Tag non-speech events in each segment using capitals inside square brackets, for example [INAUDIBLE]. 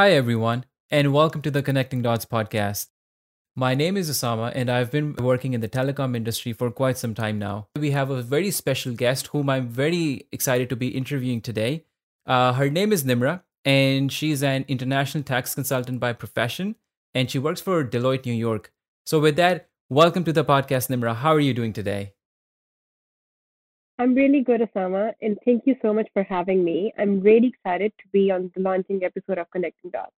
Hi, everyone, and welcome to the Connecting Dots podcast. My name is Usama, and I've been working in the telecom industry for quite some time now. We have a very special guest whom I'm very excited to be interviewing today. Uh, her name is Nimra, and she's an international tax consultant by profession, and she works for Deloitte New York. So, with that, welcome to the podcast, Nimra. How are you doing today? I'm really good, Usama, and thank you so much for having me. I'm really excited to be on the launching episode of Connecting Dots.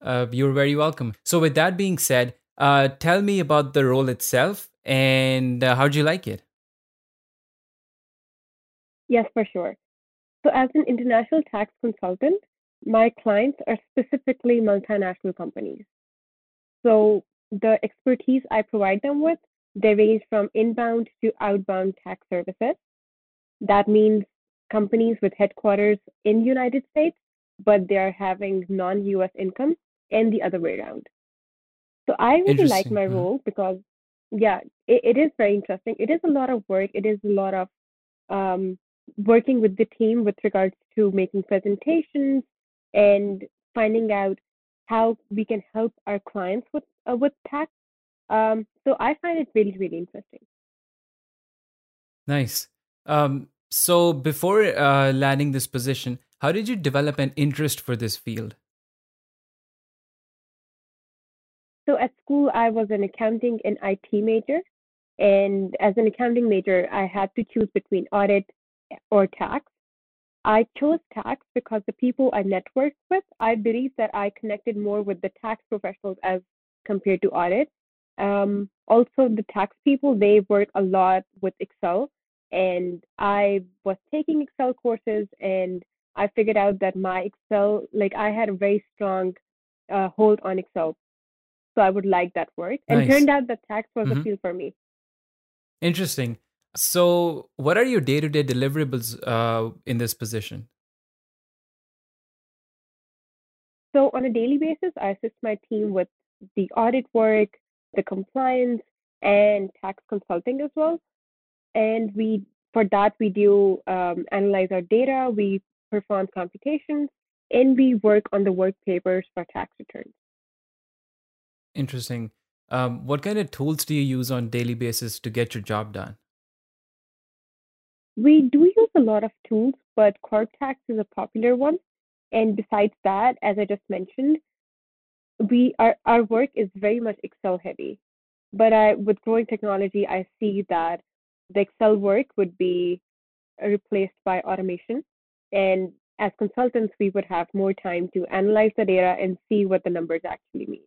Uh, you're very welcome. So, with that being said, uh, tell me about the role itself and uh, how'd you like it? Yes, for sure. So, as an international tax consultant, my clients are specifically multinational companies. So, the expertise I provide them with they range from inbound to outbound tax services. That means companies with headquarters in the United States, but they are having non-US income and the other way around. So I really like my mm-hmm. role because, yeah, it, it is very interesting. It is a lot of work. It is a lot of um, working with the team with regards to making presentations and finding out how we can help our clients with uh, with tax um, so I find it really, really interesting. Nice. Um, so before uh, landing this position, how did you develop an interest for this field? So at school, I was an accounting and IT major. And as an accounting major, I had to choose between audit or tax. I chose tax because the people I networked with, I believe that I connected more with the tax professionals as compared to audit. Um, also, the tax people, they work a lot with Excel. And I was taking Excel courses and I figured out that my Excel, like I had a very strong uh, hold on Excel. So I would like that work. And nice. turned out that tax was mm-hmm. a field for me. Interesting. So, what are your day to day deliverables uh, in this position? So, on a daily basis, I assist my team with the audit work, the compliance and tax consulting as well. And we, for that, we do um, analyze our data, we perform computations, and we work on the work papers for tax returns. Interesting. Um, what kind of tools do you use on daily basis to get your job done? We do use a lot of tools, but CorpTax is a popular one. And besides that, as I just mentioned, we our, our work is very much excel heavy but I, with growing technology i see that the excel work would be replaced by automation. And as consultants we would have more time to analyze the data and see what the numbers actually mean.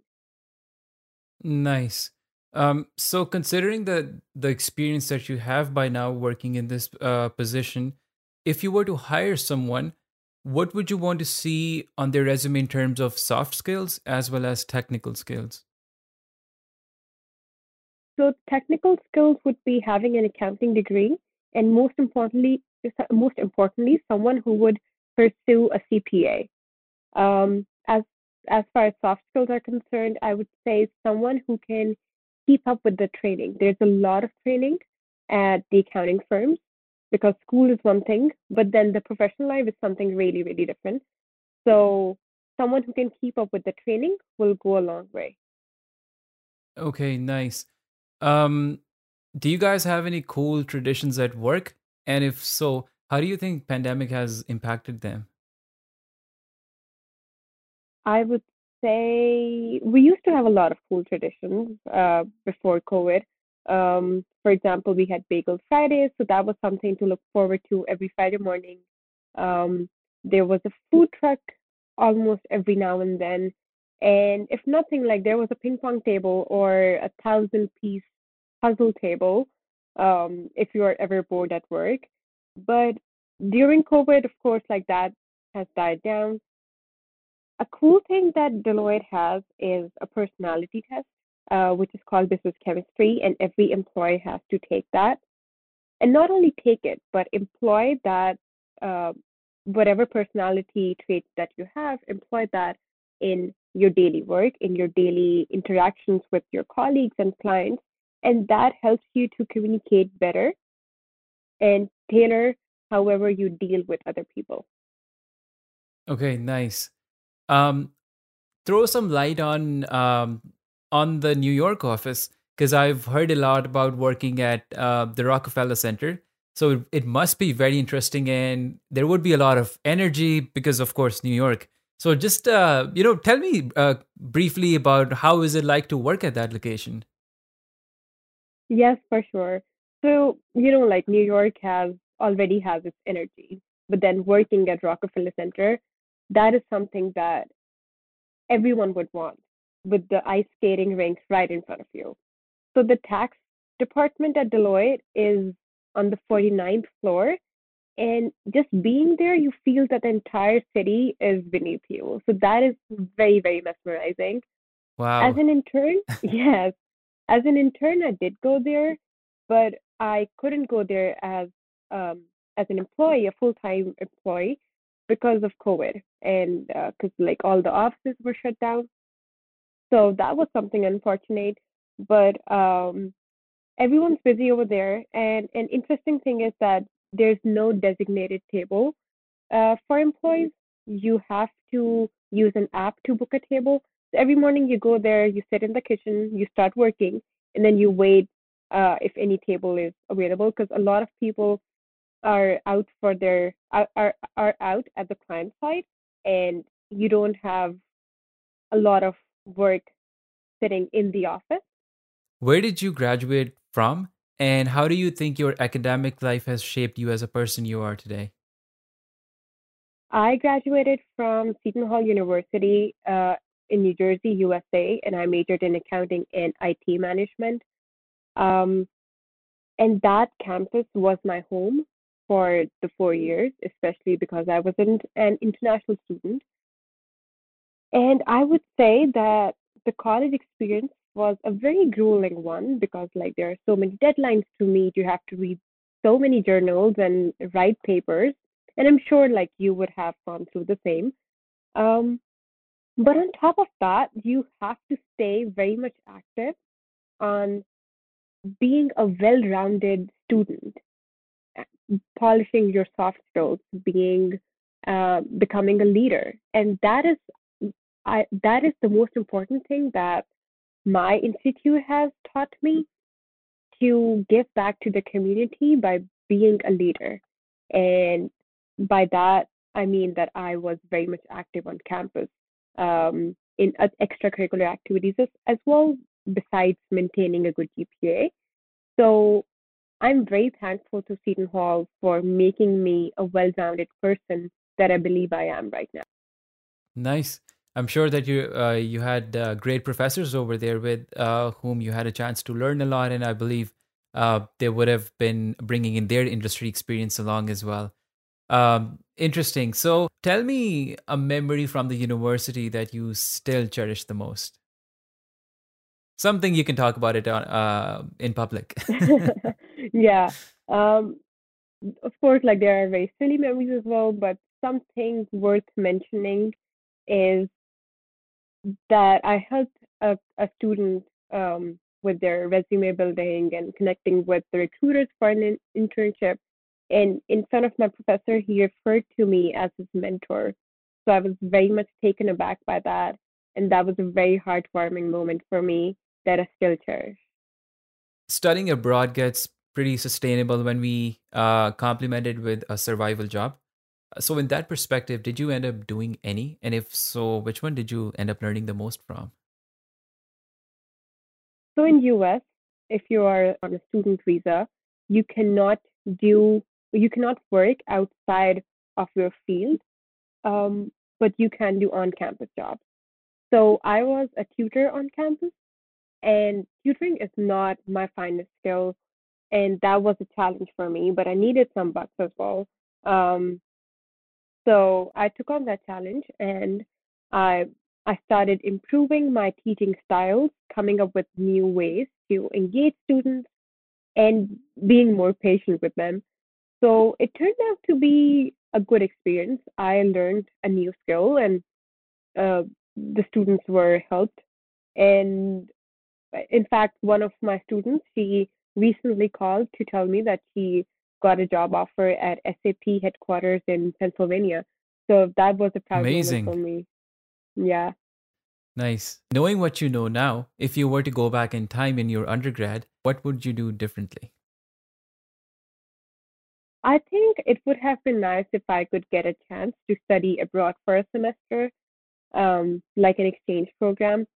Nice. Um, so considering the the experience that you have by now working in this uh, position if you were to hire someone what would you want to see on their resume in terms of soft skills as well as technical skills? So technical skills would be having an accounting degree, and most importantly, most importantly, someone who would pursue a CPA. Um, as as far as soft skills are concerned, I would say someone who can keep up with the training. There's a lot of training at the accounting firms, because school is one thing, but then the professional life is something really, really different. So someone who can keep up with the training will go a long way. Okay, nice. Um, do you guys have any cool traditions at work? And if so, how do you think pandemic has impacted them? I would say we used to have a lot of cool traditions uh, before COVID. Um, for example, we had Bagel Fridays, so that was something to look forward to every Friday morning. Um, there was a food truck almost every now and then. And if nothing, like there was a ping pong table or a thousand piece puzzle table um, if you are ever bored at work. But during COVID, of course, like that has died down. A cool thing that Deloitte has is a personality test uh, which is called business chemistry, and every employee has to take that. And not only take it, but employ that, uh, whatever personality traits that you have, employ that in your daily work, in your daily interactions with your colleagues and clients. And that helps you to communicate better and tailor however you deal with other people. Okay, nice. Um, throw some light on um, on the New York office because I've heard a lot about working at uh, the Rockefeller Center. So it, it must be very interesting, and there would be a lot of energy because, of course, New York. So just uh, you know, tell me uh, briefly about how is it like to work at that location. Yes, for sure. So, you know, like New York has already has its energy, but then working at Rockefeller Center, that is something that everyone would want with the ice skating rinks right in front of you. So the tax department at Deloitte is on the 49th floor. And just being there, you feel that the entire city is beneath you. So that is very, very mesmerizing. Wow. As an intern, [LAUGHS] yes. As an intern, I did go there, but I couldn't go there as um, as an employee, a full time employee, because of COVID and because uh, like all the offices were shut down. So that was something unfortunate. But um, everyone's busy over there, and an interesting thing is that there's no designated table uh, for employees. You have to use an app to book a table. So every morning you go there, you sit in the kitchen, you start working, and then you wait uh, if any table is available because a lot of people are out for their are, are are out at the client side and you don't have a lot of work sitting in the office. Where did you graduate from and how do you think your academic life has shaped you as a person you are today? I graduated from seton hall university uh, in new jersey usa and i majored in accounting and it management. Um, and that campus was my home for the four years, especially because I wasn't an international student. And I would say that the college experience was a very grueling one because like there are so many deadlines to meet, you have to read so many journals and write papers. And I'm sure like you would have gone through the same. Um, but on top of that, you have to stay very much active on being a well-rounded student polishing your soft skills, being uh, becoming a leader, and that is I that is the most important thing that my institute has taught me to give back to the community by being a leader, and by that I mean that I was very much active on campus um, in uh, extracurricular activities as, as well, besides maintaining a good GPA. So I'm very thankful to Seton Hall for making me a well rounded person that I believe I am right now. Nice. I'm sure that you uh, you had uh, great professors over there with uh, whom you had a chance to learn a lot, and I believe uh, they would have been bringing in their industry experience along as well. Um, interesting. So, tell me a memory from the university that you still cherish the most. Something you can talk about it on, uh, in public. [LAUGHS] [LAUGHS] yeah. Um, of course, like there are very silly memories as well, but something worth mentioning is that I helped a, a student um, with their resume building and connecting with the recruiters for an in- internship. And in front of my professor, he referred to me as his mentor. So I was very much taken aback by that. And that was a very heartwarming moment for me that I still cherish. Studying abroad gets pretty sustainable when we uh, complemented with a survival job. So, in that perspective, did you end up doing any? And if so, which one did you end up learning the most from? So, in US, if you are on a student visa, you cannot do you cannot work outside of your field, um, but you can do on-campus jobs. So I was a tutor on campus, and tutoring is not my finest skill and that was a challenge for me but i needed some bucks as well um, so i took on that challenge and i i started improving my teaching styles coming up with new ways to engage students and being more patient with them. So it turned out to be a good experience. I learned a new skill and uh, the students were helped. And in fact one of my students she recently called to tell me that he got a job offer at SAP headquarters in Pennsylvania. So that was a proud Amazing. moment for me. Yeah. Nice. Knowing what you know now, if you were to go back in time in your undergrad, what would you do differently? I think it would have been nice if I could get a chance to study abroad for a semester, um, like an exchange program.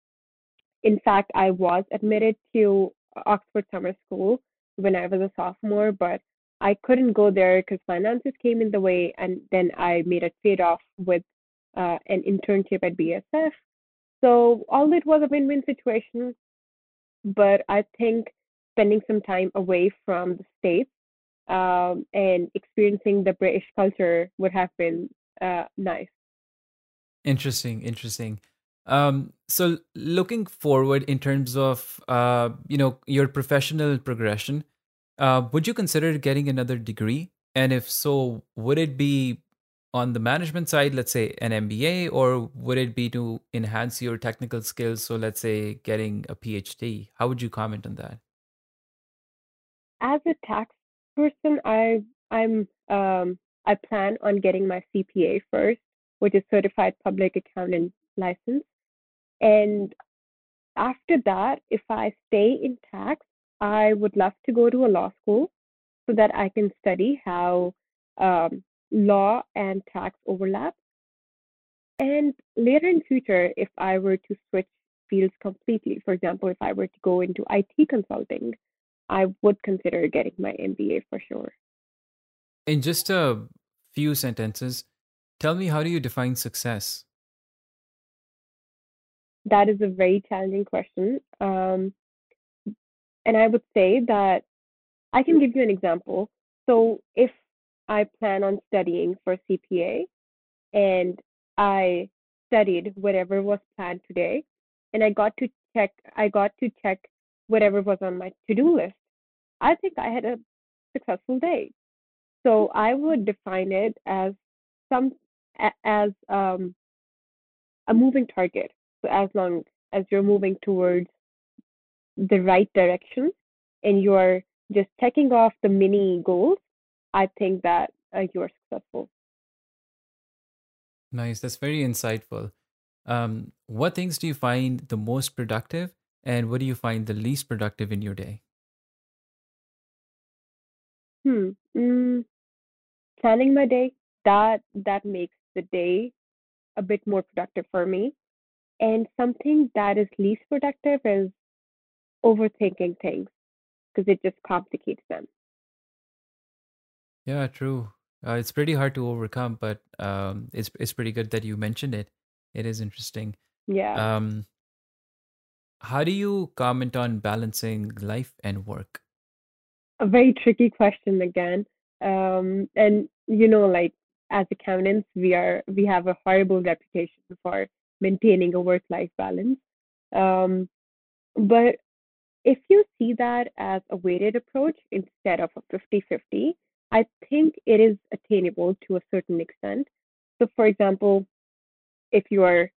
In fact, I was admitted to Oxford Summer School when I was a sophomore, but I couldn't go there because finances came in the way, and then I made a trade off with uh, an internship at BASF. So all it was a win-win situation, but I think spending some time away from the states um, and experiencing the British culture would have been uh, nice. Interesting, interesting. Um, so looking forward in terms of uh, you know your professional progression, uh, would you consider getting another degree? And if so, would it be on the management side, let's say an MBA, or would it be to enhance your technical skills? So let's say getting a PhD. How would you comment on that? As a tax person, I I'm um, I plan on getting my CPA first, which is Certified Public Accountant License, and after that, if I stay in tax, I would love to go to a law school so that I can study how um, law and tax overlap. And later in future, if I were to switch fields completely, for example, if I were to go into IT consulting, I would consider getting my MBA for sure. In just a few sentences, tell me how do you define success? That is a very challenging question. Um, and I would say that I can mm. give you an example. So if I plan on studying for CPA and I studied whatever was planned today and I got to check I got to check whatever was on my to-do mm. list I think I had a successful day. So mm. I would define it as some as um, a moving target. So as long as you're moving towards the right direction and you're just checking off the mini goals, I think that uh, you're successful. Nice. That's very insightful. Um, what things do you find the most productive, and what do you find the least productive in your day? Hmm. Mm, planning my day, that that makes the day a bit more productive for me. And something that is least productive is overthinking things because it just complicates them. Yeah, true. Uh, it's pretty hard to overcome, but um, it's it's pretty good that you mentioned it. It is interesting. Yeah. Um, how do you comment on balancing life and work? a very tricky question again. Um, and you know, like as accountants, we are we have a horrible reputation for maintaining a work-life balance. Um, but if you see that as a weighted approach instead of a 50-50, I think it is attainable to a certain extent. So, for example, if you are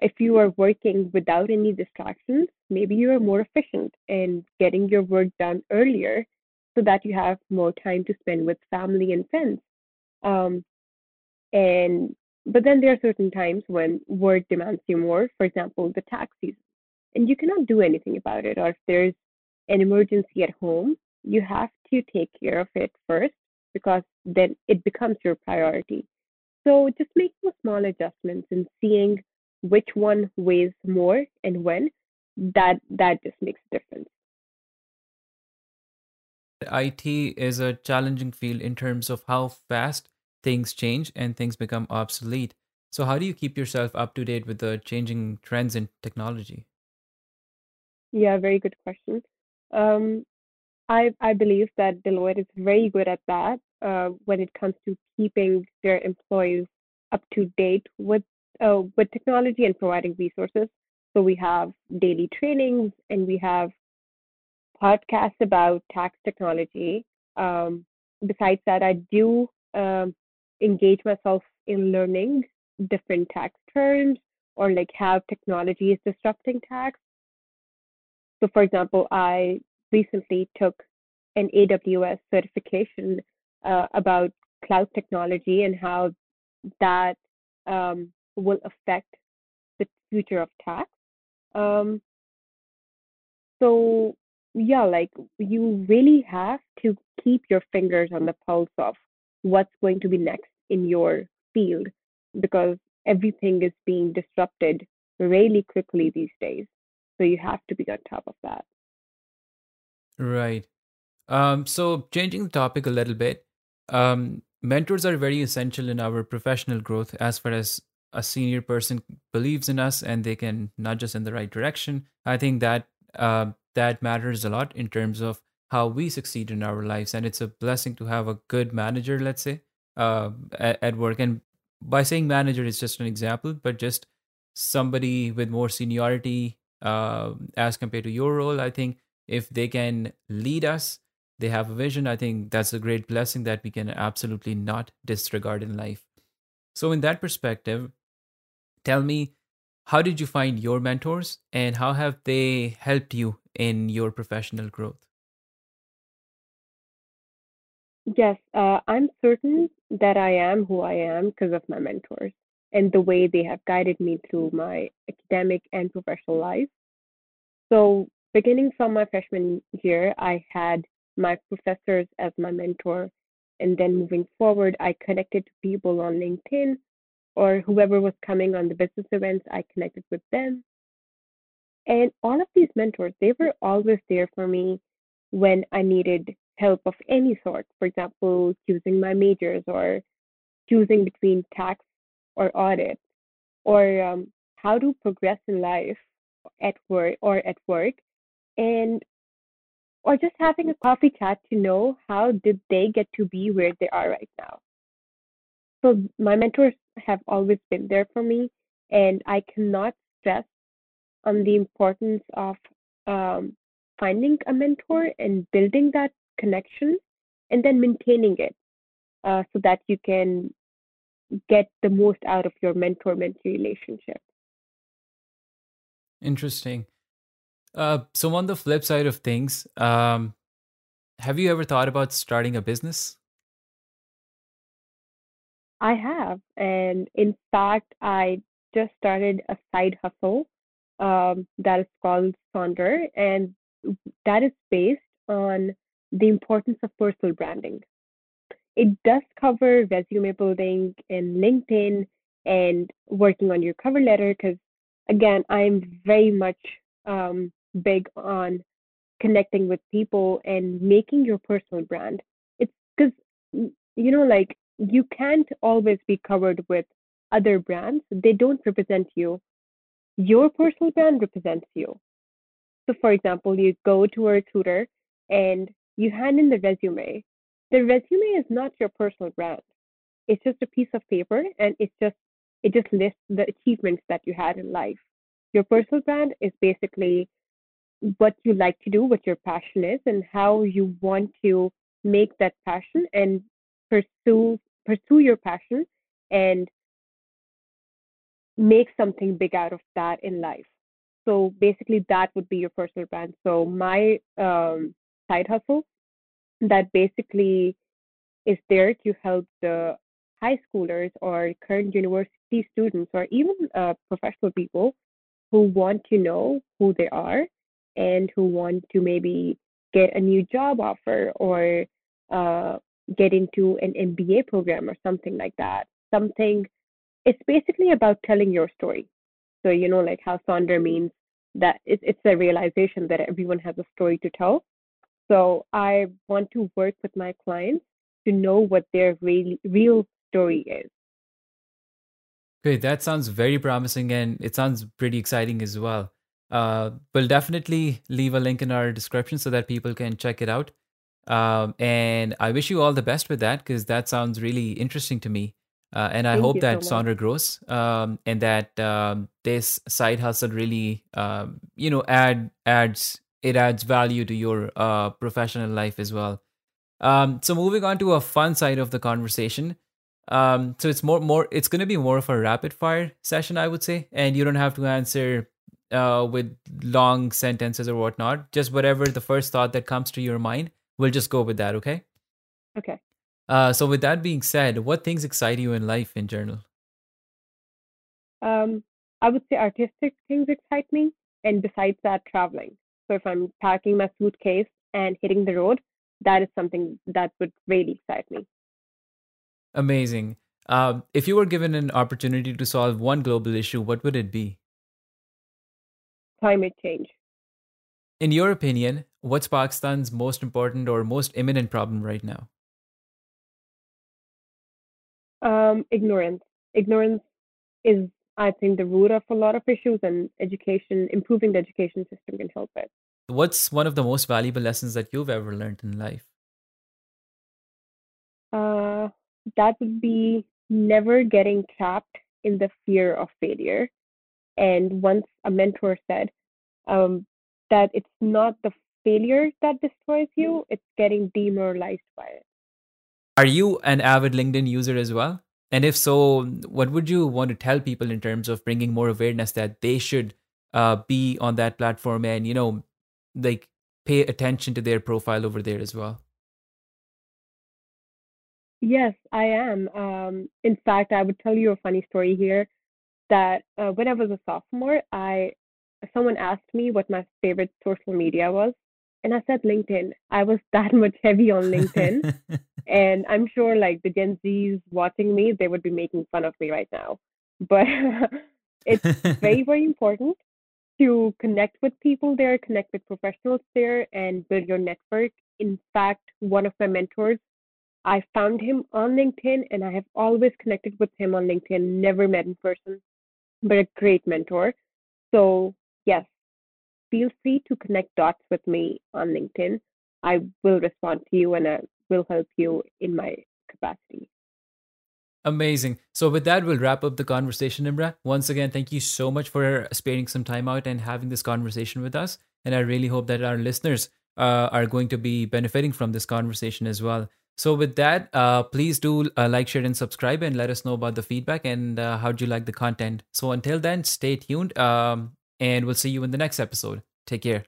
if you are working without any distractions, maybe you are more efficient in getting your work done earlier so that you have more time to spend with family and friends. Um, and but then there are certain times when work demands you more, for example, the tax season, and you cannot do anything about it. Or if there's an emergency at home, you have to take care of it first because then it becomes your priority. So just making small adjustments and seeing which one weighs more and when, that that just makes a difference. IT is a challenging field in terms of how fast things change and things become obsolete. So, how do you keep yourself up to date with the changing trends in technology? Yeah, very good question. Um, I I believe that Deloitte is very good at that uh, when it comes to keeping their employees up to date with uh, with technology and providing resources. So we have daily trainings and we have podcasts about tax technology. Um, besides that, I do um, engage myself in learning different tax terms or like how technology is disrupting tax. So, for example, I recently took an AWS certification uh, about cloud technology and how that um, will affect the future of tax. Um, so yeah, like you really have to keep your fingers on the pulse of what's going to be next in your field because everything is being disrupted really quickly these days. So you have to be on top of that. Right. Um, so changing the topic a little bit, um, mentors are very essential in our professional growth as far as a senior person believes in us and they can nudge us in the right direction. I think that uh, that matters a lot in terms of how we succeed in our lives, and it's a blessing to have a good manager, let's say, uh, at, at work. And by saying manager is just an example, but just somebody with more seniority uh, as compared to your role. I think if they can lead us, they have a vision. I think that's a great blessing that we can absolutely not disregard in life. So, in that perspective, tell me how did you find your mentors and how have they helped you in your professional growth? Yes, uh, I'm certain that I am who I am because of my mentors and the way they have guided me through my academic and professional life. So, beginning from my freshman year, I had my professors as my mentor. And then moving forward, I connected to people on LinkedIn or whoever was coming on the business events, I connected with them. And all of these mentors, they were always there for me when I needed help of any sort. For example, choosing my majors or choosing between tax or audit or um, how to progress in life at work or at work and or just having a coffee chat to know how did they get to be where they are right now. So my mentors have always been there for me and i cannot stress on the importance of um, finding a mentor and building that connection and then maintaining it uh, so that you can get the most out of your mentor mentee relationship. Interesting. Uh, so, on the flip side of things, um, have you ever thought about starting a business? I have. And in fact, I just started a side hustle um, that is called Sonder, and that is based on the importance of personal branding. It does cover resume building and LinkedIn and working on your cover letter because, again, I'm very much um, big on connecting with people and making your personal brand. It's because, you know, like you can't always be covered with other brands, they don't represent you. Your personal brand represents you. So, for example, you go to a recruiter and you hand in the resume the resume is not your personal brand. It's just a piece of paper and it's just it just lists the achievements that you had in life. Your personal brand is basically what you like to do, what your passion is, and how you want to make that passion and pursue pursue your passion and make something big out of that in life. So basically, that would be your personal brand. So my um, side hustle that basically is there to help the high schoolers or current university students or even uh, professional people who want to know who they are and who want to maybe get a new job offer or uh, get into an MBA program or something like that. Something, it's basically about telling your story. So, you know, like how Sonder means that it's, it's a realization that everyone has a story to tell. So I want to work with my clients to know what their really real story is. Great. That sounds very promising and it sounds pretty exciting as well. Uh, we'll definitely leave a link in our description so that people can check it out. Um, and I wish you all the best with that because that sounds really interesting to me. Uh, and I Thank hope that so Sonder grows um, and that um, this side hustle really, um, you know, add adds it adds value to your uh, professional life as well. Um, so moving on to a fun side of the conversation. Um, so it's more more it's going to be more of a rapid fire session, I would say, and you don't have to answer uh, with long sentences or whatnot. Just whatever the first thought that comes to your mind, we'll just go with that. Okay. Okay. Uh, so with that being said, what things excite you in life in general? Um, I would say artistic things excite me, and besides that, traveling. So if I'm packing my suitcase and hitting the road, that is something that would really excite me. Amazing. Um, if you were given an opportunity to solve one global issue, what would it be? Climate change. In your opinion, what's Pakistan's most important or most imminent problem right now? Um, ignorance. Ignorance is, I think, the root of a lot of issues, and education, improving the education system can help it. What's one of the most valuable lessons that you've ever learned in life? Uh, that would be never getting trapped in the fear of failure. And once a mentor said um, that it's not the failure that destroys you, it's getting demoralized by it. Are you an avid LinkedIn user as well? And if so, what would you want to tell people in terms of bringing more awareness that they should uh, be on that platform and, you know, like pay attention to their profile over there as well? Yes, I am. Um, in fact, I would tell you a funny story here that uh, when I was a sophomore, I someone asked me what my favorite social media was, and I said LinkedIn. I was [LAUGHS] that much heavy on [LAUGHS] LinkedIn, and I'm sure like the Gen Zs watching me, they would be making fun of me right now. But [LAUGHS] it's [LAUGHS] very, very important to connect with people there, connect with professionals there, and build your network. In fact, one of my mentors I found him on LinkedIn and I have always connected with him on LinkedIn, never met in person, but a great mentor. So, yes, feel free to connect dots with me on LinkedIn. I will respond to you and I will help you in my capacity. Amazing. So, with that, we'll wrap up the conversation, Nimra. Once again, thank you so much for sparing some time out and having this conversation with us. And I really hope that our listeners uh, are going to be benefiting from this conversation as well. So with that, uh, please do uh, like, share, and subscribe, and let us know about the feedback and uh, how do you like the content. So until then, stay tuned, um, and we'll see you in the next episode. Take care.